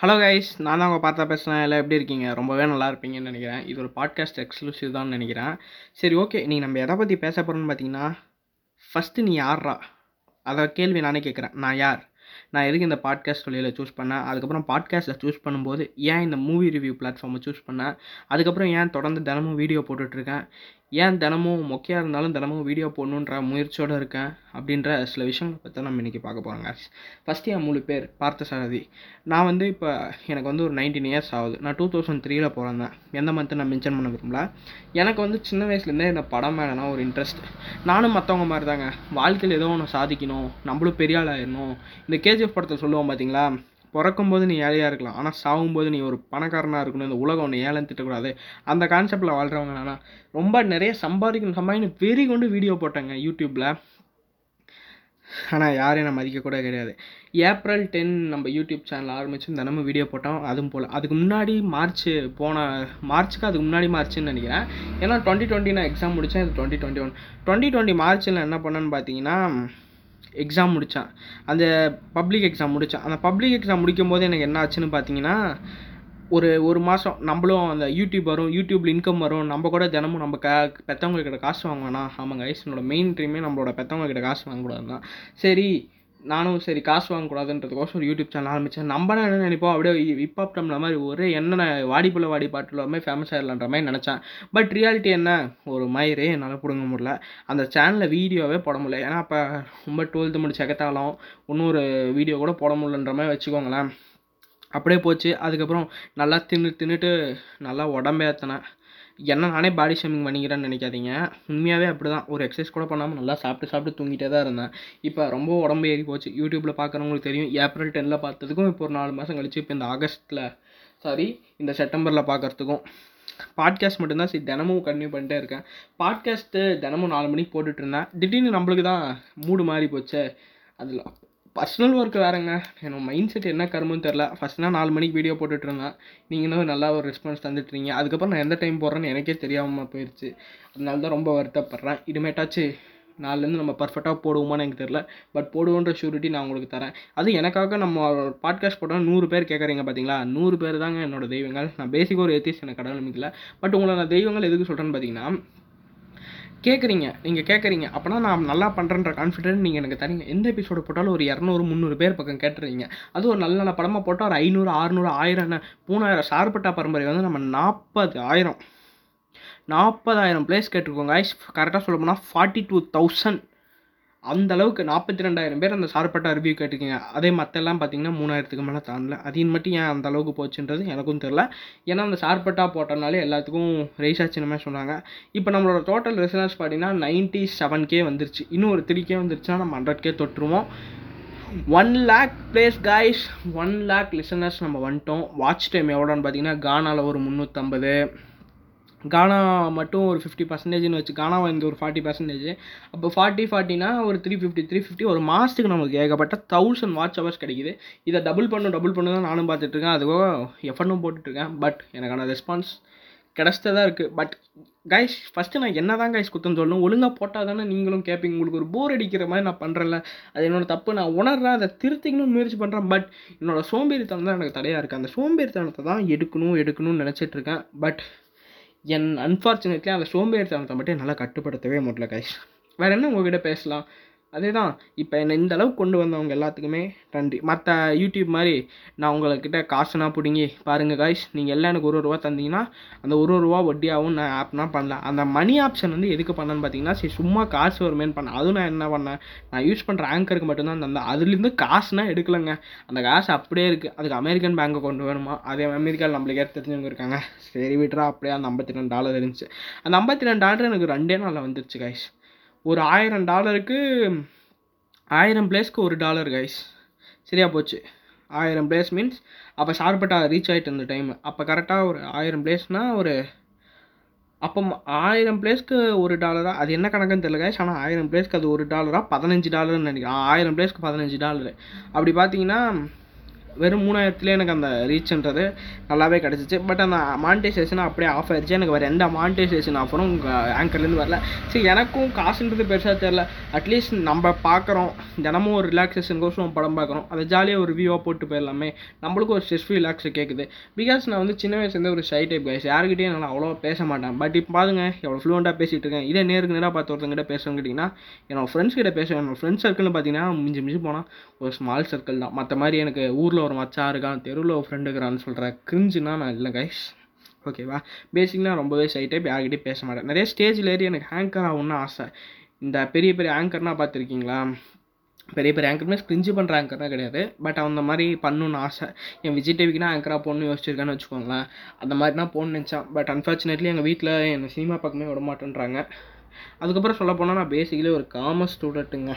Hello guys நான் தான் உங்கள் பார்த்தா பேசுகிறேன் இல்லை எப்படி இருக்கீங்க? ரொம்பவே நல்லா இருப்பீங்கன்னு நினைக்கிறேன். இது ஒரு பாட்காஸ்ட் எக்ஸ்க்ளூசிவ் தான் நினைக்கிறேன். சரி ஓகே நீ நம்ம எதை பற்றி பேச போகிறோன்னு பார்த்தீங்கன்னா ஃபஸ்ட்டு நீ யார்ரா அதை கேள்வி நானே கேட்குறேன். நான் யார்? நான் எதுக்கு இந்த பாட்காஸ்ட் தொழிலில் சூஸ் பண்ணேன்? அதுக்கப்புறம் பாட்காஸ்ட்டில் சூஸ் பண்ணும்போது ஏன் இந்த மூவி ரிவ்யூ பிளாட்ஃபார்மை சூஸ் பண்ணேன்? அதுக்கப்புறம் ஏன் தொடர்ந்து தினமும் வீடியோ போட்டுட்ருக்கேன் ஏன் தினமும் மொக்கையாக இருந்தாலும் தினமும் வீடியோ போடணுன்ற முயற்சியோடு இருக்கேன் அப்படின்ற சில விஷயங்களை பற்றி நம்ம இன்றைக்கி பார்க்க போகிறோங்க ஃபஸ்ட்டு என் மூணு பேர் பார்த்தசாரதி. நான் வந்து இப்போ எனக்கு வந்து ஒரு நைன்டீன் இயர்ஸ் ஆகுது. நான் டூ தௌசண்ட் த்ரீயில் பிறந்தேன். எந்த மந்த்து நான் மென்ஷன் பண்ண விரும்பல. எனக்கு வந்து சின்ன வயசுலேருந்தே இந்த படம் மேலேனா ஒரு இன்ட்ரெஸ்ட் நானும் மற்றவங்க மாதிரி தாங்க வாழ்க்கையில் ஏதோ ஒன்று சாதிக்கணும். நம்மளும் பெரிய ஆள் ஆயிடணும் இந்த கேஜிஎஃப் படத்தை சொல்லுவோம் பார்த்தீங்களா பிறக்கும்போது நீ ஏழையாக இருக்கலாம். ஆனால் சாகும்போது நீ ஒரு பணக்காரனாக இருக்கணும். இந்த உலகம் ஒன்று ஏழை திட்டக்கூடாது. அந்த கான்செப்டில் வாழ்கிறவங்க ஆனால் ரொம்ப நிறைய சம்பாதிக்கணும் சம்பாதிக்கணும் வெறி கொண்டு வீடியோ போட்டாங்க யூடியூப்பில் ஆனால் யாரையும் நான் மதிக்கக்கூட கிடையாது. ஏப்ரல் டென் நம்ம யூடியூப் சேனல் ஆரம்பித்து தினமும் வீடியோ போட்டோம். அதுவும் போல். அதுக்கு முன்னாடி மார்ச் போன மார்ச்சுக்கு அதுக்கு முன்னாடி மார்ச்னு நினைக்கிறேன். ஏன்னா டுவெண்ட்டி டுவெண்ட்டி நான் எக்ஸாம் முடித்தேன் இது twenty twenty one twenty twenty மார்ச்சில் என்ன பண்ணேன்னு பார்த்தீங்கன்னா எக்ஸாம் முடித்தேன் அந்த பப்ளிக் எக்ஸாம் முடித்தேன் அந்த பப்ளிக் எக்ஸாம் முடிக்கும் போது எனக்கு என்ன ஆச்சுன்னு பார்த்தீங்கன்னா ஒரு ஒரு மாதம் நம்மளும் அந்த யூடியூப் வரும் யூடியூப்பில் இன்கம் வரும். நம்ம கூட தினமும் நம்ம க பெற்றவங்க கிட்ட காசு வாங்குவேனா? ஆமாங்க ஐஸ் என்னோட மெயின் ட்ரீமே நம்மளோட பெற்றவங்க கிட்ட காசு வாங்கக்கூடாது தான் சரி நானும் சரி காசு வாங்கக்கூடாதுன்றதுக்கோசம் ஒரு யூடியூப் சேனல் ஆரம்பித்தேன் நம்ம என்ன நினைப்போம்? அப்படியே ஹிப்ஹாப் டம்ல மாதிரி ஒரே என்ன வாடிப்புல வாடி பாட்டில் மாதிரி ஃபேமஸ் ஆகிடலான்ற மாதிரி நினச்சேன். பட் ரியாலிட்டி என்ன? ஒரு மயிரே என்னால் பிடுங்க முடியல. அந்த சேனலில் வீடியோவே போட முடியல. ஏன்னா அப்போ ரொம்ப டுவெல்த்து முடிச்சு எகத்தாலும் இன்னொரு வீடியோ கூட போட முடியலன்ற மாதிரி வச்சுக்கோங்களேன். அப்படியே போச்சு. அதுக்கப்புறம் நல்லா தின்னு தின்னுட்டு நல்லா உடம்பேற்றினேன் என்ன நானே பாடி ஷேமிங் பண்ணிக்கிறேன்னு நினைக்காதீங்க. உண்மையாகவே அப்படி தான் ஒரு எக்ஸசைஸ் கூட பண்ணாமல் நல்லா சாப்பிட்டு சாப்பிட்டு தூங்கிட்டே தான் இருந்தேன். இப்போ ரொம்ப உடம்பு ஏறி போச்சு. யூடியூப்பில் பார்க்குறவங்களுக்கு தெரியும். ஏப்ரல் டெனில் பார்த்ததுக்கும் இப்போ ஒரு நாலு மாதம் கழிச்சு இப்போ இந்த ஆகஸ்ட்டில் சாரி இந்த செப்டம்பரில் பார்க்குறதுக்கும். பாட்காஸ்ட் மட்டும்தான். சரி தினமும் கன்டினியூ பண்ணிட்டே இருக்கேன். பாட்காஸ்ட்டு தினமும் நாலு மணிக்கு போட்டுட்ருந்தேன் திடீர்னு நம்மளுக்கு தான் மூடு மாறி போச்சு. அதில் பர்சனல் ஒர்க் வேறுங்க. எனக்கு மைண்ட் செட் என்ன கருமுன்னு தெரில ஃபஸ்ட்னா நாலு மணிக்கு வீடியோ போட்டுட்ருந்தேன் இருந்தேன். நீங்களும் நல்லா ஒரு ரெஸ்பான்ஸ் தந்துட்டுருங்க அதுக்கப்புறம் நான் எந்த டைம் போடுறேன்னு எனக்கே தெரியாமல் போயிடுச்சு அதனால தான் ரொம்ப வருத்தப்படுறேன். இனிமேட்டாச்சு நாலுலேருந்து நம்ம பர்ஃபெக்டாக போடுவோமான்னு எனக்கு தெரில பட் போடுவோன்ற ஷூரிட்டி நான் உங்களுக்கு தரேன். அது எனக்காக நம்ம பாட்காஸ்ட் போட்டால் நூறு பேர் கேட்குறீங்க பார்த்தீங்களா நூறு பேர் தாங்க என்னோட தெய்வங்கள். நான் பேசிக்காக ஒரு ஏத்திஸ் எனக்கு கடவுள் நம்பிக்கல பட் உங்களை நான் தெய்வங்கள் எதுக்கு சொல்கிறேன்னு பார்த்தீங்கன்னா கேட்குறீங்க நீங்கள் கேட்குறீங்க அப்போனா நான் நல்லா பண்ணுறேன்ற கான்ஃபிடென்ட் நீங்கள் எனக்கு தரீங்க. எந்த எபிசோடு போட்டாலும் ஒரு இரநூறு முந்நூறு பேர் பக்கம் கேட்டுறீங்க. அது ஒரு நல்ல நல்ல படமாக போட்டால் ஒரு ஐநூறு ஆறுநூறு ஆயிரம் மூணாயிரம் சார்பட்டா பரம்பரை வந்து நம்ம நாற்பது ஆயிரம் நாற்பதாயிரம் பிளேஸ் கேட்டிருக்கோங்க ஐஸ் கரெக்டாக சொல்ல போனால் ஃபார்ட்டி டூ தௌசண்ட் அந்த அளவுக்கு நாற்பத்தி ரெண்டாயிரம் பேர் அந்த சார்பட்டா ரிவ்யூ கேட்டிருக்கீங்க. அதே மற்றெல்லாம் பார்த்தீங்கன்னா மூணாயிரத்துக்கு மேலே தாண்டல. அதையும் மட்டும் ஏன் அந்த அளவுக்கு போச்சுன்றது எனக்கும் தெரில ஏன்னா அந்த சார்பட்டா போட்டனாலே எல்லாத்துக்கும் ரைஸ் ஆச்சுன்னு சொன்னாங்க இப்போ நம்மளோட டோட்டல் ரெசிடன்ஸ் பார்த்தீங்கன்னா நைன்ட்டி செவன் கே வந்துருச்சு. இன்னும் ஒரு த்ரீ கே வந்துருச்சுன்னா நம்ம hundred K தொட்டுருவோம் one lakh plays guys one lakh listeners நம்ம வந்துட்டோம். வாட்ச் டைம் எவ்வளோன்னு பார்த்தீங்கன்னா கானாவில் ஒரு முந்நூற்றம்பது கானா மட்டும் ஒரு ஃபிஃப்டி பர்சன்டேஜ்னு வச்சு கானா வந்து ஒரு ஃபார்ட்டி பர்சன்டேஜ் அப்போ ஃபார்ட்டி ஃபார்ட்டினா ஒரு த்ரீ ஃபிஃப்டி த்ரீ ஃபிஃப்டி ஒரு மாதத்துக்கு நமக்கு ஏகப்பட்ட தௌசண்ட் வாட்ச் ஹவர்ஸ் கிடைக்குது. இதை டபுள் பண்ணும் டபுள் பண்ணு தான் நானும் பார்த்துட்ருக்கேன். அதுவோ எஃபர்ட்டும் போட்டுட்ருக்கேன். பட் எனக்கான ரெஸ்பான்ஸ் கிடச்சதாக இருக்குது பட் கைஸ் ஃபஸ்ட்டு நான் என்ன தான் கைஸ் குத்தம் சொல்லணும் ஒழுங்காக போட்டால் தானே நீங்களும் கேட்பீங்க உங்களுக்கு ஒரு போர் அடிக்கிற மாதிரி நான் பண்ணுறேன்ல அது என்னோடய தப்பு. நான் உணர்றேன் அதை திருத்திக்கணும்னு முயற்சி பண்ணுறேன் பட் என்னோடய சோம்பேறித்தனம் தான் எனக்கு தடையாக இருக்குது அந்த சோம்பேறித்தனத்தை தான் எடுக்கணும் எடுக்கணும்னு நினச்சிட்ருக்கேன். பட் என் அன்ஃபார்ச்சுனேட்லி அந்த சோம்பேறித்தனத்தை மட்டும் என்னால் கட்டுப்படுத்தவே முடியல கைஸ் வேறு என்ன உங்ககிட்ட பேசலாம்? அதே தான் இப்போ என்னை இந்த அளவுக்கு கொண்டு வந்தவங்க எல்லாத்துக்குமே நன்றி. மற்ற யூடியூப் மாதிரி நான் உங்கள்கிட்ட காசுனா பிடுங்கி பாருங்கள் காய்ஸ் நீங்கள் எல்லாம் எனக்கு ஒரு ரூபா தந்தீங்கன்னா அந்த ஒரு ரூபா வட்டியாகவும் நான் ஆப்னா பண்ணல. அந்த மணி ஆப்ஷன் வந்து எதுக்கு பண்ணேன்னு பார்த்தீங்கன்னா சரி சும்மா காசு வருமேன்னு பண்ணேன். அதுவும் நான் என்ன பண்ணேன்? நான் யூஸ் பண்ணுற ஆங்கருக்கு மட்டும்தான் தந்தேன். அதுலேருந்து காசுனா எடுக்கலைங்க. அந்த காசு அப்படியே இருக்குது அதுக்கு அமெரிக்கன் பேங்க்கை கொண்டு வேணுமா அதே அமெரிக்காவில் நம்மளுக்கு ஏற்ற தெரிஞ்சவங்க இருக்காங்க. சரி விட்றா. அப்படியே அந்த ஐம்பத்தி ரெண்டு டாலர் இருந்துச்சு. அந்த ஐம்பத்தி ரெண்டு டாலர் எனக்கு ரெண்டே நாளில் வந்துருச்சு காய்ஸ் ஒரு ஆயிரம் டாலருக்கு ஆயிரம் பிளேஸ்க்கு ஒரு டாலர் கைஸ் சரியாக போச்சு. ஆயிரம் பிளேஸ் மீன்ஸ் அப்போ ஷார்பட்டாக ரீச் ஆகிட்டு இருந்த டைம் அப்போ கரெக்டாக ஒரு ஆயிரம் பிளேஸ்னால் ஒரு அப்போ ஆயிரம் பிளேஸ்க்கு ஒரு டாலராக அது என்ன கணக்குன்னு தெரியல கைஸ் ஆனால் ஆயிரம் பிளேஸ்க்கு அது ஒரு டாலராக பதினஞ்சு டாலர்னு நினைக்கிறேன். ஆயிரம் பிளேஸ்க்கு பதினஞ்சு டாலரு அப்படி பார்த்தீங்கன்னா வெறும் மூணாயிரத்துலேயே எனக்கு அந்த ரீச்ன்றது நல்லாவே கிடச்சிச்சு. பட் அந்த மானிட்டைசேஷன் அப்படியே ஆஃப் ஆயிடுச்சு. எனக்கு வேறு எந்த மானிட்டைசேஷன் ஆஃபரும் ஆங்கர்லேருந்து வரல. சரி எனக்கும் காசுன்றது பெருசாக தெரில அட்லீஸ்ட் நம்ம பார்க்குறோம் தினமும் ஒரு ரிலாக்ஸேஷனுக்கோசம் படம் பார்க்குறோம் அதை ஜாலியாக ஒரு வியூவாக போட்டு போயிடலாமே. நம்மளுக்கும் ஒரு ஸ்ட்ரெஸ் ரிலாக்ஸ் கேட்குது பிகாஸ் நான் வந்து சின்ன வயசுலேருந்து ஒரு ஷை டைப் கைஸ் யாருக்கிட்டையும் என்னால் அவ்வளோ பேச மாட்டேன். பட் இப்போ பாருங்க எவ்வளோ ஃப்ளூவெண்ட்டாக பேசிகிட்டு இருக்கேன். இதே நேருக்கு நேராக பார்த்து ஒருத்தங்கிட்ட பேசுவேன் கேட்டிங்கன்னா என்னோட ஃப்ரெண்ட்ஸ் கிட்ட பேசுவேன். என்னோட ஃப்ரெண்ட்ஸ் சர்க்கிள்னு பார்த்தீங்கன்னா மிஞ்சி மிஞ்சி போனால் ஒரு ஸ்மால் சர்க்கிள் தான். மற்ற மாதிரி எனக்கு ஊரில் ஒரு மச்சான் இருக்கான் தெருவில் ஒரு ஃப்ரெண்டு இருக்கிறான்னு சொல்கிறேன் கிரிஞ்சுன்னா நான் இல்லை கைஸ் ஓகேவா பேசிக்னா ரொம்பவே ஷை டைப் யார்கிட்டையும் பேச மாட்டேன். நிறைய ஸ்டேஜில் ஏறி எனக்கு ஹேங்கர் ஆகணும்னு ஆசை. இந்த பெரிய பெரிய ஆங்கர்னால் பார்த்துருக்கீங்களா? பெரிய பெரிய ஆங்கருமே ஸ்க்ரிஞ்சு பண்ணுற ஆங்கர்லாம் கிடையாது. பட் அந்த மாதிரி பண்ணணும்னு ஆசை. என் விஜய் டிவிக்குனா ஆங்கராக போகணும்னு யோசிச்சிருக்கான்னு வச்சுக்கோங்களேன். அந்த மாதிரி தான் போகணும்னு நினச்சேன். பட் அன்ஃபார்ச்சுனேட்லி எங்கள் வீட்டில் என்னை சினிமா பக்கமே விட மாட்டேன்றாங்க. அதுக்கப்புறம் சொல்ல போனால் நான் பேசிக்கலி ஒரு காமர்ஸ் ஸ்டூடெண்ட்டுங்க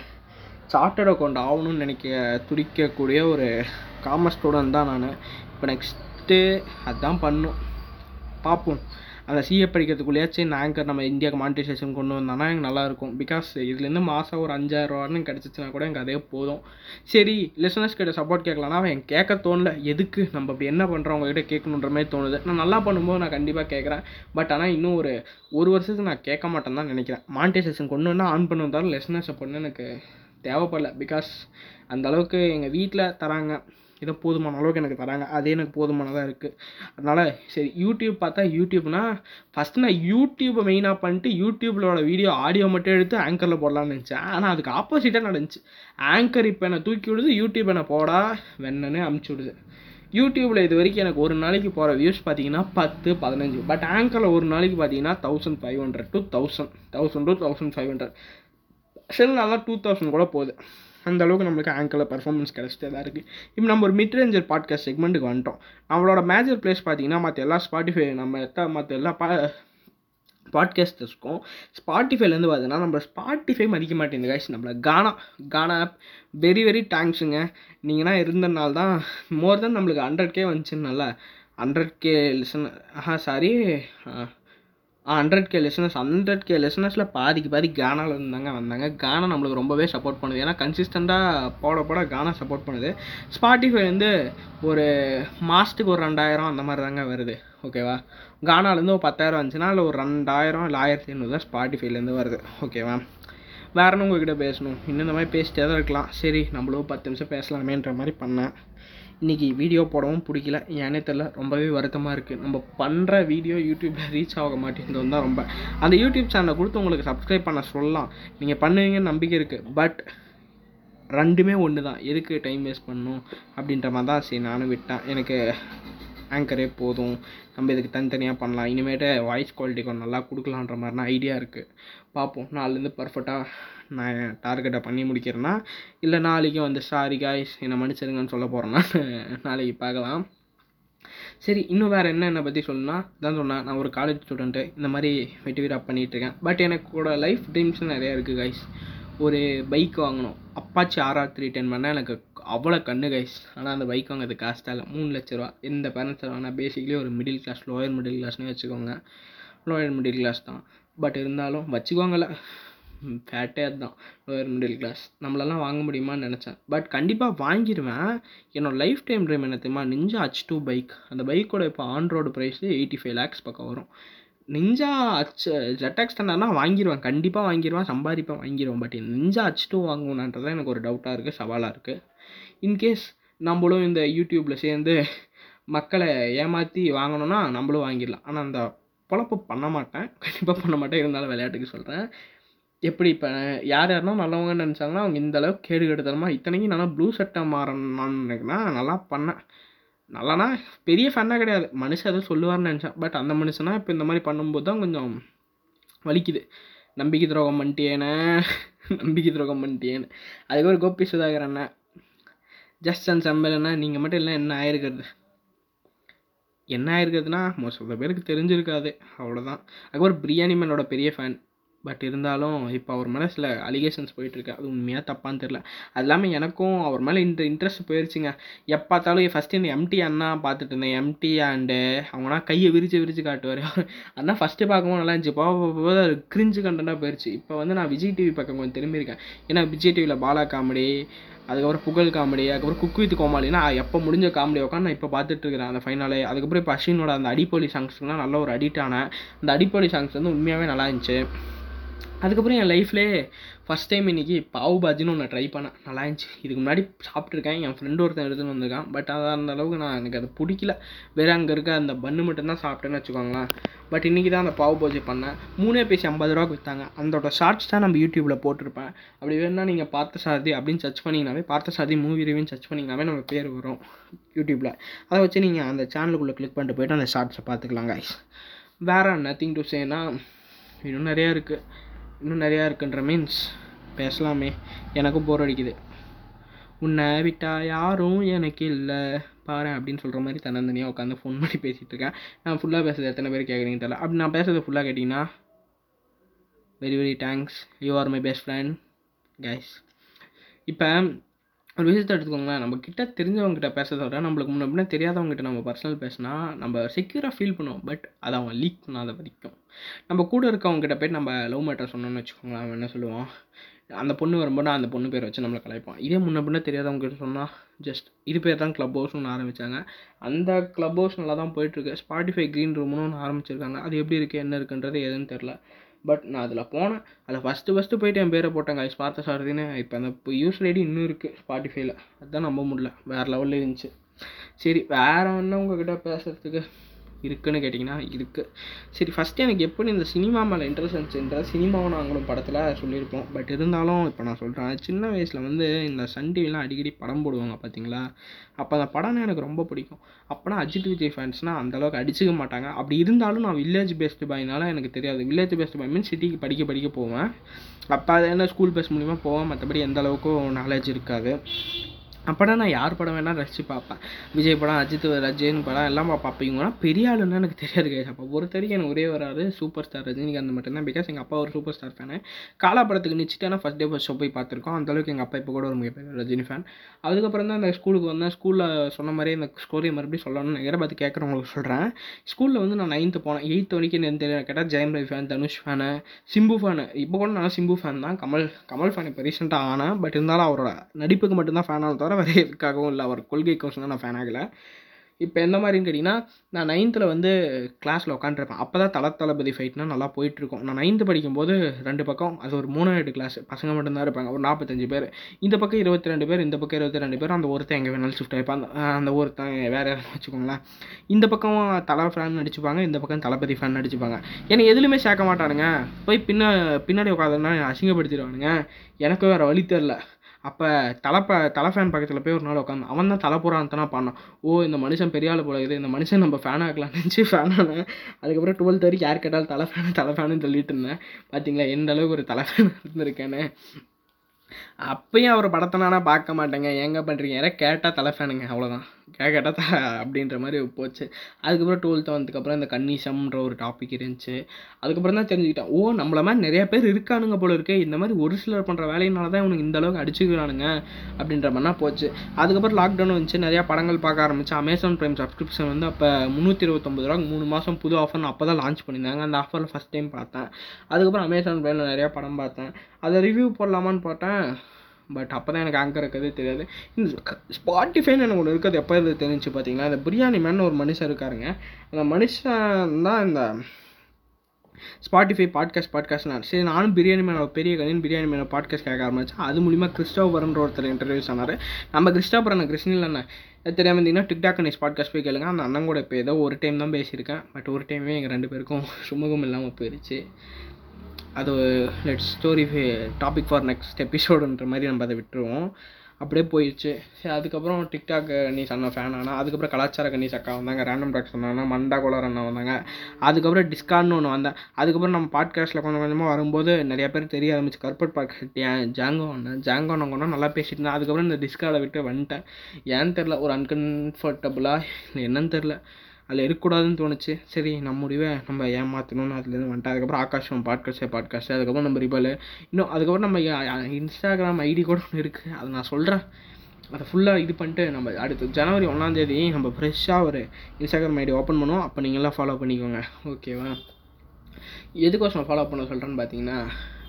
சார்ட்டர்ட் அக்கௌண்ட் ஆகணும்னு நினைக்க துடிக்கக்கூடிய ஒரு காமர்ஸ் ஸ்டூடெண்ட் தான் நான். இப்போ நெக்ஸ்ட்டு அதுதான் பண்ணும். பார்ப்போம் அந்த சிஏ படிக்கிறதுக்குள்ளேயாச்சும் நான் ஆங்கர் நம்ம இந்தியாவுக்கு மானிட்டைசேஷன் கொண்டு வந்தோன்னா எனக்கு நல்லாயிருக்கும் பிகாஸ் இதுலேருந்து மாதம் ஒரு அஞ்சாயிரரூவான்னு கிடச்சிச்சின்னா கூட எனக்கு அதே போதும். சரி லிசனர்ஸ் கிட்ட சப்போர்ட் கேட்கலன்னா அவன் கேட்க தோணல. எதுக்கு? நம்ம அப்படி என்ன பண்ணுறோம் உங்ககிட்ட கேட்கணுன்ற மாதிரி தோணுது. நான் நல்லா பண்ணும்போது நான் கண்டிப்பாக கேட்குறேன். பட் ஆனால் இன்னும் ஒரு ஒரு வருஷத்துக்கு நான் கேட்க மாட்டேன்னு தான் நினைக்கிறேன். மானிட்டைசேஷன் கொண்டு வந்தால் ஆன் பண்ண வந்தாலும் லிசனர்ஸ் சப்போர்ட்னு எனக்கு தேவைப்படல. பிகாஸ் அந்த அளவுக்கு எங்கள் வீட்டில் தராங்க. ஏதோ போதுமான அளவுக்கு எனக்கு தராங்க. அதே எனக்கு போதுமானதாக இருக்குது அதனால் சரி யூடியூப் பார்த்தா யூடியூப்னா ஃபஸ்ட்டு நான் யூடியூப்பை மெயினாக பண்ணிட்டு யூடியூப்லோட வீடியோ ஆடியோ மட்டும் எடுத்து ஆங்கரில் போடலான்னு நினச்சேன். ஆனால் அதுக்கு ஆப்போசிட்டாக நடந்துச்சு. ஆங்கர் இப்போ என்னை தூக்கி விடுது யூடியூப் என்னை போடா வெண்ணனே அமுச்சு விடுது. யூடியூப்பில் இது வரைக்கும் எனக்கு ஒரு நாளைக்கு போகிற வியூஸ் பார்த்தீங்கன்னா பத்து பதினஞ்சு. பட் ஆங்கரில் ஒரு நாளைக்கு பார்த்தீங்கன்னா thousand five hundred to thousand thousand to thousand five hundred சில நாளாக டூ தௌசண்ட் கூட போகுது. அந்த அளவுக்கு நம்மளுக்கு ஆங்கரில் பர்ஃபார்மன்ஸ் கிடச்சிட்டே தான் இருக்குது இப்போ நம்ம ஒரு மிட் ரேஞ்சர் பாட்காஸ்ட் செக்மெண்ட்டுக்கு வந்துட்டோம். நம்மளோட மேஜர் பிளேஸ் பார்த்தீங்கன்னா மற்ற எல்லா ஸ்பாட்டிஃபை நம்ம எத்த மற்ற எல்லா பா பாட்காஸ்டர்ஸ்க்கும் ஸ்பாட்டிஃபைலேருந்து பார்த்தீங்கன்னா நம்ம ஸ்பாட்டிஃபை மதிக்க மாட்டேங்குது கைஸ் நம்மள Gaana Gaana app very very தேங்க்ஸுங்க நீங்கள்னா இருந்தனால தான் மோர் தென் நம்மளுக்கு ஹண்ட்ரட் கே வந்துச்சுன்னால ஹண்ட்ரட் கே லிசன் ஆஹா sorry hundred K listeners hundred K லெசனர்ஸில் பாதிக்கு பாதி கானாவில் இருந்தாங்க வந்தாங்க. கானா நம்மளுக்கு ரொம்பவே சப்போர்ட் பண்ணுது. ஏன்னா கன்சிஸ்டண்ட்டாக போட போட கானா சப்போர்ட் பண்ணுது. ஸ்பாட்டிஃபை வந்து ஒரு மாதத்துக்கு ஒரு ரெண்டாயிரம் அந்த மாதிரி தாங்க வருது. ஓகேவா கானாலேருந்து ஒரு பத்தாயிரம் வந்துச்சுன்னா இல்லை ஒரு ரெண்டாயிரம் இல்லை ஆயிரத்தி ஐநூறு தான் ஸ்பாட்டிஃபைலேருந்து வருது. ஓகேவா வேறு உங்ககிட்ட பேசணும்? இன்னும் இந்த மாதிரி பேசிட்டே தான் இருக்கலாம். சரி நம்மளும் பத்து நிமிஷம் பேசலாமேன்ற மாதிரி பண்ணேன். இன்றைக்கி வீடியோ போடவும் பிடிக்கல. ஏன்னே தெரில ரொம்பவே வருத்தமாக இருக்குது நம்ம பண்ணுற வீடியோ யூடியூப்பில் ரீச் ஆக மாட்டேங்கிறது தான் ரொம்ப. அந்த யூடியூப் சேனலை கொடுத்து உங்களுக்கு சப்ஸ்கிரைப் பண்ண சொல்லலாம். நீங்கள் பண்ணுவீங்கன்னு நம்பிக்கை இருக்குது பட் ரெண்டுமே ஒன்று தான் எதுக்கு டைம் வேஸ்ட் பண்ணணும் அப்படின்ற மாதிரி தான் சரி நானும் விட்டேன். எனக்கு ஆங்கரே போதும். நம்ம இதுக்கு தனித்தனியாக பண்ணலாம். இனிமேட்டு வாய்ஸ் குவாலிட்டி கொஞ்சம் நல்லா கொடுக்கலான்ற மாதிரினா ஐடியா இருக்குது பார்ப்போம். நாலுலேருந்து பர்ஃபெக்டாக நான் டார்கெட்டை பண்ணி முடிக்கிறேன்னா இல்லை நாளைக்கு வந்து சாரி காய்ஸ் என்னை மன்னிச்சிருங்கன்னு சொல்ல போகிறேன்னா நாளைக்கு பார்க்கலாம். சரி இன்னும் வேறு என்ன என்னை பற்றி சொல்லணும்னா தான் சொன்னேன் நான் ஒரு காலேஜ் ஸ்டூடெண்ட்டு இந்த மாதிரி வெட்டி பண்ணிகிட்ருக்கேன் பட் எனக்கு கூட லைஃப் ட்ரீம்ஸ் நிறையா இருக்குது கைஸ் ஒரு பைக் வாங்கணும். அப்பாச்சி ஆர்ஆர் த்ரீ டென் பண்ணால் எனக்கு அவ்வளோ கண்ணு கைஸ் ஆனால் அந்த பைக் வாங்கிறது காஸ்ட்டாக இல்லை. மூணு லட்ச ரூபா. எந்த பேரண்ட்ஸ் வாங்கினா பேசிக்கலி ஒரு மிடில் கிளாஸ் லோயர் மிடில் கிளாஸ்னே வச்சுக்கோங்க. லோயர் மிடில் கிளாஸ் தான். பட் இருந்தாலும் வச்சுக்கோங்களேன். ஃபேட்டே அதுதான் லோயர் மிடில் கிளாஸ் நம்மளெல்லாம் வாங்க முடியுமான்னு நினச்சேன். பட் கண்டிப்பாக வாங்கிடுவேன் என்னோடய லைஃப் டைம் ட்ரீம் என்ன தெரியுமா? நிஞ்சா ஹச் டூ பைக் அந்த பைக்கோட இப்போ on road price eighty five lakhs பக்கம் வரும். நிஞ்சா ஹச் ஜெட்டாக்ஸ் ஸ்டாண்டர்ட்னா வாங்கிடுவேன் கண்டிப்பாக வாங்கிடுவேன் சம்பாதிப்பேன் வாங்கிடுவேன் பட் நிஞ்சா ஹச் டூ வாங்கணுன்றதான் எனக்கு ஒரு டவுட்டாக இருக்குது சவாலாக இருக்குது இன்கேஸ் நம்மளும் இந்த யூடியூப்பில் சேர்ந்து மக்களை ஏமாற்றி வாங்கணும்னா நம்மளும் வாங்கிடலாம். ஆனால் அந்த பொழப்பு பண்ண மாட்டேன். கண்டிப்பாக பண்ண மாட்டேன். இருந்தாலும் விளையாட்டுக்கு சொல்கிறேன் எப்படி இப்போ யார் யாருன்னா நல்லவங்கன்னு நினச்சாங்கன்னா அவங்க இந்த அளவுக்கு கேடு கெடுத்தனமா இத்தனைக்கும் நல்லா ப்ளூ சட்டை மாறணும்னு நினைக்கிறேன் நல்லா பண்ணேன். நல்லானா பெரிய ஃபேனாக கிடையாது. மனுஷன் எதுவும் சொல்லுவார்னு நினச்சேன். பட் அந்த மனுஷனா இப்போ இந்த மாதிரி பண்ணும்போது தான் கொஞ்சம் வலிக்குது. நம்பிக்கை துரோகம் பண்ணிட்டேனே. நம்பிக்கை துரோகம் பண்ணிட்டேன்னு அதுக்கப்புறம் கோபி சுதாகர் அண்ணன் ஜஸ்ட் அண்ட் சம்பளன்னா நீங்கள் மட்டும் இல்லை என்ன ஆயிருக்கிறது? என்ன ஆயிருக்கிறதுனா மோஸ்ட் ஆஃப் த பேருக்கு தெரிஞ்சிருக்காது. அவ்வளோதான் அதுக்கப்புறம் பிரியாணி மேனோட பெரிய ஃபேன் பட் இருந்தாலும் இப்போ அவர் மேலே சில அலிகேஷன்ஸ் போயிட்டுருக்கு. அது உண்மையாக தப்பான்னு தெரில அது இல்லாமல் எனக்கும் அவர் மேலே இந்த இன்ட்ரெஸ்ட் போயிடுச்சுங்க எப்போ பார்த்தாலும் ஃபஸ்ட்டு இந்த எம்டி அண்ணா பார்த்துட்டு இருந்தேன். எம்டி அண்டு அவங்கனா கையை விரிச்சு விரிச்சு காட்டுவார். அண்ணா ஃபஸ்ட்டு பார்க்கும்போது நல்லா இருந்துச்சு. போக போக அது கிரிஞ்சு கண்டென்ட்டாக போயிடுச்சு இப்போ வந்து நான் விஜய் டிவி பக்கம் கொஞ்சம் திரும்பியிருக்கேன் ஏன்னா விஜய் டிவியில் பாலா காமெடி அதுக்கப்புறம் புகழ் காமெடி அதுக்கப்புறம் குக் வித் கோமாளினா எப்போ முடிஞ்ச காமெடி உட்காந்து நான் இப்போ பார்த்துட்டு இருக்கிறேன் அந்த ஃபைனலே அதுக்கப்புறம் இப்போ அஸ்வினோட அந்த அடிப்பொலி சாங்ஸ்லாம் நல்ல ஒரு அடிக்ட் ஆனேன். அந்த அடிப்பொலி சாங்ஸ் வந்து உண்மையாகவே நல்லா இருந்துச்சு. அதுக்கப்புறம் என் லைஃப்லேயே ஃபஸ்ட் டைம் இன்றைக்கி பாவு பாஜின்னு ஒன்று ட்ரை பண்ணேன். நல்லா இருந்துச்சு. இதுக்கு முன்னாடி சாப்பிட்ருக்கேன் என் ஃப்ரெண்டு ஒருத்தன் எடுத்துன்னு வந்திருக்கான். பட் அதை அந்த அளவுக்கு நான் எனக்கு அது பிடிக்கல. வேறு அங்கே இருக்க அந்த பன்னு மட்டும்தான் சாப்பிட்டேன்னு வச்சுக்கோங்களேன். பட் இன்றைக்கி தான் அந்த பாவு பாஜி பண்ணேன். மூணே பேசி ஐம்பது ரூபாய்க்கு விற்றாங்க அதோட ஷார்ட்ஸ் தான் நம்ம யூடியூப்பில் போட்டிருப்பேன். அப்படி வேணுன்னா நீங்கள் பார்த்த சாதி அப்படின்னு சர்ச் பண்ணிங்கனாவே பார்த்த சாதி மூவி ரிவ்யூன்னு சர்ச் பண்ணிங்கனாவே நம்ம பேர் வரும் யூடியூப்பில் அதை வச்சு நீங்கள் அந்த சேனலுக்குள்ளே கிளிக் பண்ணிட்டு போய்ட்டு அந்த ஷார்ட்ஸை பார்த்துக்கலாம் guys. வேறு நத்திங் டு சேனா இன்னும் நிறையா இருக்குது இன்னும் நிறையா இருக்குன்ற மீன்ஸ் பேசலாமே. எனக்கும் போர் அடிக்குது. உன்னை விட்டால் யாரும் எனக்கு இல்லை. பாரு அப்படின்னு சொல்கிற மாதிரி தன்னந்தனியாக உட்காந்து ஃபோன் பண்ணி பேசிகிட்டு இருக்கேன். நான் ஃபுல்லாக பேசுறது எத்தனை பேர் கேட்குறீங்கன்னு தெரியல. அப்படி நான் பேசுறது ஃபுல்லாக கேட்டிங்கன்னா very very thanks you are my best friend guys இப்போ ஒரு விஷயத்தை எடுத்துக்கோங்களேன். நம்ம கிட்ட தெரிஞ்சவங்ககிட்ட பேசுறத விட நம்மளுக்கு முன்ன பின்ன தெரியாதவங்ககிட்ட நம்ம பர்சனல் பேசினா நம்ம செக்யூராக ஃபீல் பண்ணுவோம். பட் அதை அவன் லீக் பண்ணாத வரைக்கும். நம்ம கூட இருக்கவங்ககிட்ட போய் நம்ம லவ் மேட்டர் சொன்னோம்னு வச்சுக்கோங்களேன். அவன் என்ன சொல்லுவான்? அந்த பொண்ணு வரும்போது அந்த பொண்ணு பேர் வச்சு நம்மளை கலைப்பான் இதே முன்ன பின்ன தெரியாதவங்க கிட்ட சொன்னால் ஜஸ்ட் இது பேர் தான் க்ளப் ஹவுஸ்னு ஒன்று ஆரம்பித்தாங்க அந்த க்ளப் ஹவுஸ் நல்லா தான் போயிட்டுருக்கு ஸ்பாட்டிஃபை க்ரீன் ரூம்னு ஒன்று ஆரம்பிச்சிருக்காங்க. அது எப்படி இருக்குது என்ன இருக்குன்றது எதுன்னு தெரில பட் நான் அதில் போனேன். அதில் ஃபஸ்ட்டு ஃபஸ்ட்டு போயிட்டு என் பேரை போட்டேன் கைஸ் பார்த்த சாரதின்னு இப்போ அந்த இப்போ யூஸ் ஐடி இன்னும் இருக்குது ஸ்பாட்டிஃபைல அதுதான் நம்ப முடியல. வேறு லெவலில் இருந்துச்சு. சரி வேறு என்ன உங்ககிட்ட பேசுகிறதுக்கு இருக்குன்னு கேட்டிங்கன்னா இருக்குது சரி ஃபஸ்ட்டு எனக்கு எப்படி இந்த சினிமா மேலே இன்ட்ரெஸ்ட் இருந்துச்சுன்றா சினிமாவை நாங்களும் படத்தில் சொல்லியிருப்போம். பட் இருந்தாலும் இப்போ நான் சொல்கிறேன் சின்ன வயசில் வந்து இந்த சன் டிவிலாம் அடிக்கடி படம் போடுவாங்க பார்த்தீங்களா அப்போ அந்த படம்னா எனக்கு ரொம்ப பிடிக்கும். அப்போனா அஜித் விஜய் ஃபேன்ஸ்னால் அந்தளவுக்கு அடிச்சுக்க மாட்டாங்க. அப்படி இருந்தாலும் நான் வில்லேஜ் பேஸ்டு பாய்னால எனக்கு தெரியாது. வில்லேஜ் பேஸ்டு பாய் மீன் சிட்டிக்கு படிக்க படிக்க போவேன். அப்போ அது என்ன ஸ்கூல் பஸ் மூலிமா போவேன் மற்றபடி எந்த அளவுக்கும் நாலேஜ் இருக்காது. அப்போனா நான் யார் படம் வேணால் ரசித்து பார்ப்பேன். விஜய் படம் அஜித் ரஜினி படம் எல்லாம் பார்ப்பேன். அப்போ பெரிய ஆளுன்னு எனக்கு தெரியாது கைஸ் அப்போ பொறுத்தவரைக்கும் எனக்கு ஒரே வராது சூப்பர் ஸ்டார் ரஜினிகாந்த் மட்டும்தான். பிகாஸ் எங்கள் அப்பா ஒரு சூப்பர் ஸ்டார் ஃபேனு காலா படத்துக்கு நிச்சிட்டானா ஃபஸ்ட் டே ஃபஸ்ட் ஷோ போய் பார்த்துருக்கோம். அந்தளவுக்கு எங்கள் அப்பா இப்போ கூட ஒரு மிகப்பெரிய ரஜினி ஃபேன் அதுக்கப்புறம் தான் அந்த ஸ்கூலுக்கு வந்தேன். ஸ்கூலில் சொன்ன மாதிரியே இந்த ஸ்டோரியை மறுபடியும் சொல்லணும்னு நினைக்கிறேன் பார்த்து கேட்குறவங்களுக்கு சொல்கிறேன் ஸ்கூலில் வந்து நான் நைன்த்து போனேன். எயித்து வரைக்கும் எனக்கு தெரியும் கேட்டால் Jayam Ravi fan Dhanush fan Simbu fan இப்போ கூட நான் சிம்பு ஃபேன் தான். கமல் கமல் ஃபேன் இப்போ ரீசெண்டாக ஆனேன். பட் இருந்தாலும் அவரோட நடிப்புக்கு மட்டும்தான் ஃபேனாக தவிர வேறு எதுக்காகவும் இல்லை அவர் கொள்கைக்கோசம் நான் ஃபேன் ஆகலை. இப்போ எந்த மாதிரின்னு கேட்டிங்கன்னா நான் நைன்த்தில் வந்து கிளாஸில் உட்காந்துருப்பேன் அப்போ தான் தல தளபதி ஃபைட்னா நல்லா போயிட்டுருக்கும். நான் நைன்த்து படிக்கும்போது ரெண்டு பக்கம் அது ஒரு மூணு எட்டு கிளாஸ் பசங்க மட்டும்தான் இருப்பாங்க. ஒரு நாற்பத்தஞ்சு பேர். இந்த பக்கம் இருபத்தி ரெண்டு பேர் இந்த பக்கம் இருபத்தி ரெண்டு பேர் அந்த ஒருத்தன் எங்கே வேணாலும் ஷிஃப்ட் ஆகிப்பான் அந்த அந்த ஒருத்தன் வேறு யாரும் வச்சுக்கோங்களேன். இந்த பக்கம் தலை ஃபேன் நடிச்சுப்பாங்க இந்த பக்கம் தளபதி ஃபேன் நடிச்சுப்பாங்க. என்னை எதுலையுமே சேர்க்க மாட்டானுங்க. போய் பின்ன பின்னாடி உட்காந்துன்னா அசிங்கப்படுத்திடுவானுங்க. எனக்கு வேறு வழி தெரில அப்போ தலைப்ப தலை ஃபேன் பக்கத்தில் போய் ஒரு நாள் உட்காந்து அவன் தான் தலை புறாந்தனா பண்ணான் ஓ இந்த மனுஷன் பெரிய ஆள் போல இது இந்த மனுஷன் நம்ம ஃபேன் ஆகலாம் நினச்சி ஃபேன் ஆனேன் அதுக்கப்புறம் டுவெல்த் வரைக்கும் யார் கேட்டாலும் தலை ஃபேனு தலை ஃபேனு சொல்லிட்டு இருந்தேன். பார்த்தீங்களா எந்த அளவுக்கு ஒரு தலை ஃபேன் இருந்திருக்கேன்னு. அப்பயும் அவர் படத்தை நானா பார்க்க மாட்டேங்க. ஏங்க பண்ணுறீங்க யாரா கேட்டால் தலை ஃபேனுங்க அவ்வளோதான் கேட்கட்டா அப்படின்ற மாதிரி போச்சு. அதுக்கப்புறம் டுவெல்த்து வந்ததுக்கப்புறம் இந்த கன்னிசம்ன்ற ஒரு டாபிக் இருந்துச்சு. அதுக்கப்புறம் தான் தெரிஞ்சுக்கிட்டேன் ஓ நம்மள மாதிரி நிறைய பேர் இருக்கானுங்க போல இருக்கே இந்த மாதிரி ஒரு சிலர் பண்ணுற வேலையினால தான் இவனுக்கு இந்த அளவுக்கு அடிச்சுக்கிறானுங்க அப்படின்ற மாதிரிலாம் போச்சு. அதுக்கப்புறம் லாக்டவுன் வந்துச்சு நிறையா படங்கள் பார்க்க ஆரம்பிச்சு. அமேசான் ப்ரைம் சப்ஸ்கிரிப்ஷன் வந்து அப்போ முந்நூற்றி இருபத்தொம்பது ரூபா மூணு மாதம் புது ஆஃபர்னு அப்போ தான் லான்ச் பண்ணியிருந்தாங்க. அந்த ஆஃபரில் ஃபஸ்ட் டைம் பார்த்தேன். அதுக்கப்புறம் அமேசான் ப்ரைமில் நிறையா படம் பார்த்தேன். அதை ரிவ்யூ போடலாமான்னு பார்த்தேன். பட் அப்போ தான் எனக்கு ஆங்கர் இருக்கிறதே தெரியாது. இந்த ஸ்பாட்டிஃபைன்னு எனக்கு ஒன்று இருக்கிறது எப்போ இது தெரிஞ்சு பார்த்தீங்களா? இந்த பிரியாணி மேன் ஒரு மனுஷன் இருக்காருங்க. அந்த மனுஷன் தான் இந்த ஸ்பாட்டிஃபை பாட்காஸ்ட் பாட்காஸ்ட்னா சரி நானும் பிரியாணி மேன பெரிய கதையின் பிரியாணி மேன பாட்காஸ்ட் கேட்க ஆரம்பிச்சேன். அது மூலிமா கிறிஸ்டோபரன்ற ஒருத்தர் இன்டர்வியூஸ் ஆனார் நம்ம கிறிஸ்டோபரன் கிருஷ்ணில் என்ன தெரியாமல் இருந்தீங்கன்னா டிக்டாக் நியூஸ் பாட்காஸ்ட் போய் கேளுங்க. அந்த அண்ணன் கூட இப்போ ஏதோ ஒரு டைம் தான் பேசியிருக்கேன். பட் ஒரு டைமே எங்கள் ரெண்டு பேருக்கும் சுமூகம் இல்லாமல் போயிடுச்சு அது let story topic for next எபிசோடுன்ற மாதிரி நம்ம அதை விட்டுருவோம். அப்படியே போயிடுச்சு. சரி அதுக்கப்புறம் டிக்டாக் கன்னிஸ் அண்ணா ஃபேன் ஆனால் அதுக்கப்புறம் கலாச்சார கன்னிஸ் அக்கா வந்தாங்க ரேண்டம் டாக்ஸ் வந்தாங்க மண்டா கோலர் அண்ணா வந்தாங்க. அதுக்கப்புறம் டிஸ்கார்ட்னு ஒன்று வந்தேன் அதுக்கப்புறம் நம்ம பாட்காஸ்ட்டில் கொஞ்சம் கொஞ்சமாக வரும்போது நிறைய பேர் தெரிய ஆரம்பிச்சு கர்பட் பாட்காஸ்ட் ஜாங்கோ அண்ணன் ஜாங்கோ அண்ணன் நல்லா பேசிட்டு இருந்தேன் அதுக்கப்புறம் இந்த டிஸ்கார்டை விட்டு வந்துட்டேன். ஏன்னு தெரில ஒரு அன்கம்ஃபர்டபுளாக என்னன்னு தெரில அதில் இருக்கக்கூடாதுன்னு தோணுச்சு. சரி நம்ம முடிவை நம்ம ஏமாற்றணும்னு அதுலேருந்து வந்துட்டு அதுக்கப்புறம் ஆகாஷம் பாட்காஸ்டே பாட்காஸ்ட்டு அதுக்கப்புறம் நம்ம ரிபல் இன்னும் அதுக்கப்புறம் நம்ம இன்ஸ்டாகிராம் ஐடி கூட ஒன்று இருக்குது அதை நான் சொல்கிறேன் அதை ஃபுல்லாக இது பண்ணிட்டு நம்ம அடுத்து ஜனவரி ஒன்றாந்தேதி நம்ம ஃப்ரெஷ்ஷாக ஒரு இன்ஸ்டாகிராம் ஐடி ஓப்பன் பண்ணுவோம். அப்போ நீங்களாம் ஃபாலோ பண்ணிக்கோங்க. ஓகேவா எதுக்கோசம் ஃபாலோ பண்ண சொல்கிறேன்னு பார்த்தீங்கன்னா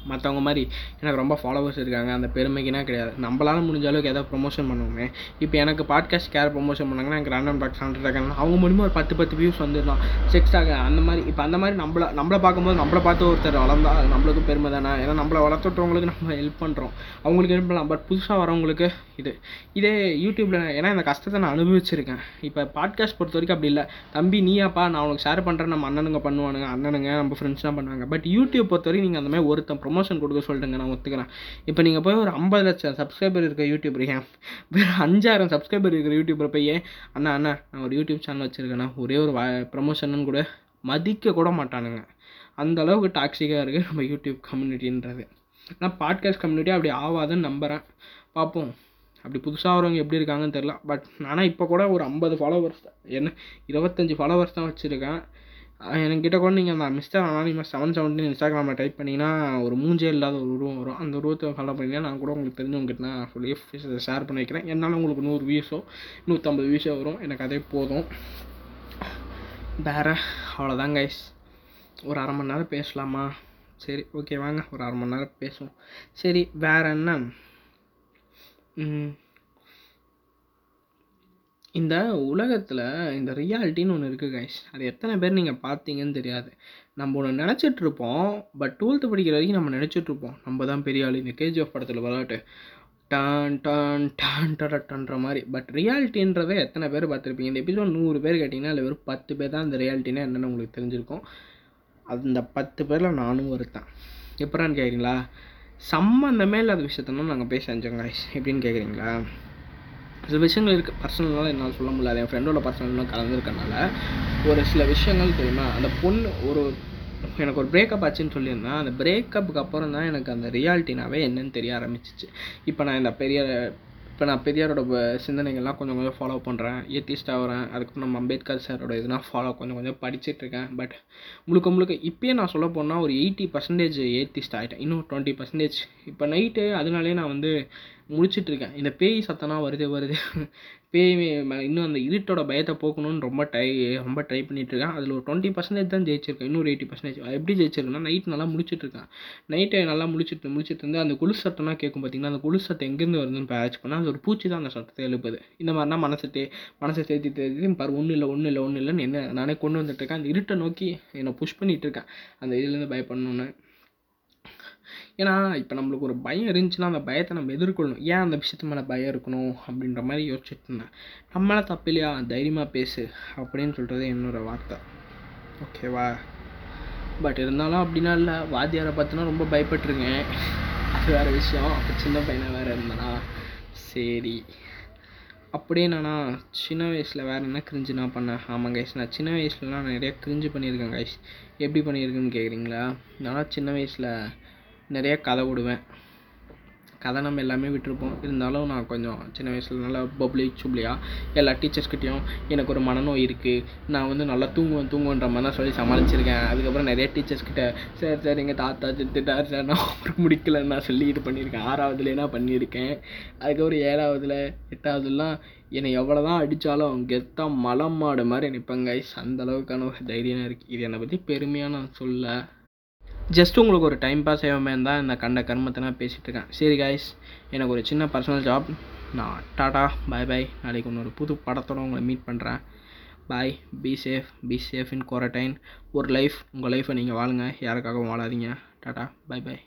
மற்றவங்க மாதிரி எனக்கு ரொம்ப ஃபாலோவர்ஸ் இருக்காங்க அந்த பெருமைக்குனா கிடையாது. நம்மளால முடிஞ்ச அளவுக்கு எதாவது ப்ரொமோஷன் பண்ணுவோமே. இப்போ எனக்கு பாட்காஸ்ட் கேர் ப்ரொமோஷன் பண்ணாங்கன்னா எனக்கு ரேண்டம் டாக்ஸ் ஹண்ட்ரட் இருக்காங்க அவங்க மூலிமா ஒரு பத்து பத்து வியூஸ் வந்துடலாம். செக்ஸ் ஆக அந்த மாதிரி இப்போ அந்த மாதிரி நம்மள நம்மளை பார்க்கும்போது நம்மளை பார்த்து ஒருத்தர் வளர்ந்தா அது நம்மளுக்கு பெருமை தானே? ஏன்னா நம்மளை வளர்த்துட்டவங்களுக்கு நம்ம ஹெல்ப் பண்ணுறோம் அவங்களுக்கு ஹெல்ப் பண்ணலாம்? பட் புதுசாக வரவங்களுக்கு இது. இதே யூடியூப்பில் ஏன்னா இந்த கஷ்டத்தை நான் அனுபவிச்சிருக்கேன். இப்போ பாட்காஸ்ட் பொறுத்த வரைக்கும் அப்படி இல்லை. தம்பி நீயாப்பா நான் உனக்கு ஷேர் பண்ணுறேன் நம்ம அண்ணனுங்க பண்ணுவானுங்க அண்ணனுங்க நம்ம ஃப்ரெண்ட்ஸ்லாம் பண்ணுவாங்க. பட் யூடியூப் பொறுத்த வரைக்கும் நீங்கள் அந்த மாதிரி ஒருத்தன் ப்ரொமோஷன் கொடுக்க சொல்லிட்டுங்க நான் ஒத்துக்கிறேன். இப்போ நீங்கள் போய் ஒரு ஐம்பது லட்சம் சப்ஸ்கிரைபர் இருக்க யூடியூபர் ஏன் அஞ்சாயிரம் சப்ஸ்கிரைபர் இருக்கிற யூடியூபர் போய் அண்ணா அண்ணா நான் ஒரு யூடியூப் சேனல் வச்சுருக்கேண்ணா ஒரே ஒரு ப்ரமோஷன் கூட மதிக்க கூட மாட்டானுங்க. அந்த அளவுக்கு டாக்ஸிக்காக இருக்குது நம்ம யூடியூப் கம்யூனிட்டின்றது ஆனால் பாட்காஸ்ட் கம்யூனிட்டி அப்படி ஆகாதுன்னு நம்புகிறேன் பார்ப்போம் அப்படி புதுசாக வரவங்க எப்படி இருக்காங்கன்னு தெரில பட் ஆனால் இப்போ கூட ஒரு ஐம்பது ஃபாலோவர்ஸ் என்ன இருபத்தஞ்சி ஃபாலோவர்ஸ் தான் வச்சுருக்கேன். என்கிட்ட கூட நீங்கள் அந்த மிஸ்டர் அனானிமஸ் செவன் செவன்டின் இன்ஸ்டாகிராமில் டைப் பண்ணிங்கன்னா ஒரு மூஞ்சே இல்லாத ஒரு உருவம் வரும். அந்த உருவத்தை ஃபாலோ பண்ணிங்கன்னா நான் கூட உங்களுக்கு தெரிஞ்சவங்ககிட்ட நான் சொல்லி ஷேர் பண்ணி வைக்கிறேன். என்னால் உங்களுக்கு நூறு வியூஸோ நூற்றம்பது வியூஸோ வரும். எனக்கு அதே போதும். வேறு அவ்வளோதான் கைஸ் ஒரு அரை மணி நேரம் பேசலாமா? சரி ஓகே வாங்க. ஒரு அரை மணி நேரம் பேசுவோம். சரி வேறு என்ன? இந்த உலகத்தில் இந்த ரியாலிட்டின்னு ஒன்று இருக்குது கைஸ் அது எத்தனை பேர் நீங்கள் பார்த்தீங்கன்னு தெரியாது. நம்ம ஒன்று நினச்சிட்ருப்போம் பட் டுவெல்த்து படிக்கிற வரைக்கும் நம்ம நினச்சிட்ருப்போம் நம்ம தான் பெரிய ஆள். இந்த கேஜிஎஃப் படத்தில் விளாட்டு டான் டான் டான் டடட்டன்ற மாதிரி. பட் ரியாலிட்டின்றதை எத்தனை பேர் பார்த்துருப்பீங்க? இந்த எபிசோட் நூறு பேர் கேட்டிங்கன்னா அதில் வெறும் பத்து பேர் தான் இந்த ரியாலிட்டினா என்னென்னு உங்களுக்கு தெரிஞ்சிருக்கும். அந்த பத்து பேரில் நானும் ஒருத்தன். எப்படான்னு கேட்குறீங்களா சம்மந்தமே இல்லாத விஷயத்தான் நாங்கள் போய் செஞ்சோம் கைஸ் எப்படின்னு கேட்குறீங்களா சில விஷயங்கள் இருக்குது பர்சனலாக என்னால் சொல்ல முடியாது என் ஃப்ரெண்டோட பர்சனல்லாம் கலந்துருக்கனால ஒரு சில விஷயங்கள் தெரியுமா? அந்த பொண்ணு ஒரு எனக்கு ஒரு பிரேக்கப் ஆச்சுன்னு சொல்லியிருந்தேன் அந்த பிரேக்கப்புக்கு அப்புறம் தான் எனக்கு அந்த ரியாலிட்டினாவே என்னன்னு தெரிய ஆரம்பிச்சிச்சு. இப்போ நான் இந்த பெரிய இப்போ நான் பெரியாரோட சிந்தனைகள்லாம் கொஞ்சம் கொஞ்சம் ஃபாலோ பண்ணுறேன் ஏத்திஸ்ட் ஆகிறேன். அதுக்கப்புறம் நம்ம அம்பேத்கர் சாரோட இதெல்லாம் ஃபாலோ கொஞ்சம் கொஞ்சம் படிச்சுட்ருக்கேன் பட் முழுக்க முழுக்க இப்போயே நான் சொல்ல போனால் ஒரு எயிட்டி பர்சன்டேஜ் ஏத்திஸ்ட் ஆகிட்டேன் இன்னும் டுவெண்ட்டி பர்சன்டேஜ் இப்போ நைட்டு அதனாலே நான் வந்து முடிச்சிட்ருக்கேன் இந்த பேய் சத்தம்லாம் வருது வருது. பேய் இன்னும் அந்த இருட்டோட பயத்தை போக்கணும்னு ரொம்ப ட்ரை ரொம்ப ட்ரை பண்ணிகிட்ருக்கேன் அதில் ஒரு டுவெண்ட்டி பர்சன்டேஜ் தான் ஜெயிச்சிருக்கேன். இன்னொரு எயிட்டி பர்சன்டேஜ் எப்படி ஜெயிச்சிருக்கேன்னா நைட் நல்லா முடிச்சிட்ருக்கேன் நைட்டை நல்லா முடிச்சிட்டு முடிச்சிட்டு இருந்து அந்த குளிர் சத்தம்லாம் கேட்கும் பார்த்தீங்கன்னா அந்த குளிர் சத்தம் எங்கேருந்து வருதுன்னு பேட்ச் பண்ணால் அது ஒரு பூச்சி தான் அந்த சத்தத்தை எழுப்புது. இந்த மாதிரினா மனசை தே மனசை தேத்தி தேர்த்தி பாரு ஒன்றும் இல்லை ஒன்றும் இல்லை ஒன்றும் இல்லைன்னு என்ன நானே கொண்டு வந்துட்டுருக்கேன். அந்த இருட்டை நோக்கி என்னை புஷ் பண்ணிகிட்ருக்கேன் அந்த இதுலேருந்து பயப்படணுன்னு ஏன்னா இப்போ நம்மளுக்கு ஒரு பயம் இருந்துச்சுன்னா அந்த பயத்தை நம்ம எதிர்கொள்ளணும். ஏன் அந்த விஷயத்து மேலே பயம் இருக்கணும் அப்படின்ற மாதிரி யோசிச்சுட்டு இருந்தேன். நம்மளால தப்பு இல்லையா? தைரியமாக பேசு அப்படின்னு சொல்கிறது என்னோட வார்த்தை. ஓகேவா? பட் இருந்தாலும் அப்படின்னா இல்லை. வாத்தியாரை பார்த்தினா ரொம்ப பயப்பட்டுருக்கேன். அது வேறு விஷயம். அப்போ சின்ன பையனாக வேறு இருந்தானா? சரி. அப்படியே நானா சின்ன வயசில் வேறு என்ன கிரிஞ்சு நான் பண்ணேன்? ஆமாம் கைஸ் நான் சின்ன வயசுலலாம் நிறையா கிரிஞ்சு பண்ணியிருக்கேன் கைஸ் எப்படி பண்ணியிருக்கேன்னு கேட்குறீங்களா? நான் சின்ன வயசில் நிறைய கதை விடுவேன். கதை நம்ம எல்லாமே விட்டுருப்போம். இருந்தாலும் நான் கொஞ்சம் சின்ன வயசில் நல்லா பப்ளி சுப்ளியாக எல்லா டீச்சர்ஸ்கிட்டையும் எனக்கு ஒரு மனநோய் இருக்குது நான் வந்து நல்லா தூங்குவேன் தூங்குவேன்ற மாதிரி தான் சொல்லி சமாளிச்சிருக்கேன். அதுக்கப்புறம் நிறைய டீச்சர்ஸ்கிட்ட சார் சார் எங்கள் தாத்தா திட்டார் சார் நான் அவருக்கு முடிக்கல நான் சொல்லி இது பண்ணியிருக்கேன். ஆறாவதுலேயே நான் பண்ணியிருக்கேன். அதுக்கப்புறம் ஏழாவதுல எட்டாவதுலாம் என்னை எவ்வளோ தான் அடித்தாலும் கெத்தாக மலம் மாடு மாதிரி நிற்பங்க கைஸ் அந்த அளவுக்கான ஒரு தைரியம் இருக்குது இது என்னை பற்றி பெருமையாக நான் சொல்ல ஜஸ்ட் உங்களுக்கு ஒரு டைம் பாஸ் ஆகாமல் இருந்தால் இந்த கண்ட கர்மத்தை பேசிகிட்டு இருக்கேன். சரி காய்ஸ் எனக்கு ஒரு சின்ன பர்சனல் ஜாப் நான் டாடா பாய் பாய் நாளைக்கு இன்னொரு புது படத்தோட உங்களை மீட் பண்ணுறேன் bye be safe be safe in quarantine ஒரு லைஃப் உங்கள் லைஃப்பை நீங்கள் வாழுங்க. யாருக்காகவும் வாழாதீங்க. டாடா பாய் பாய்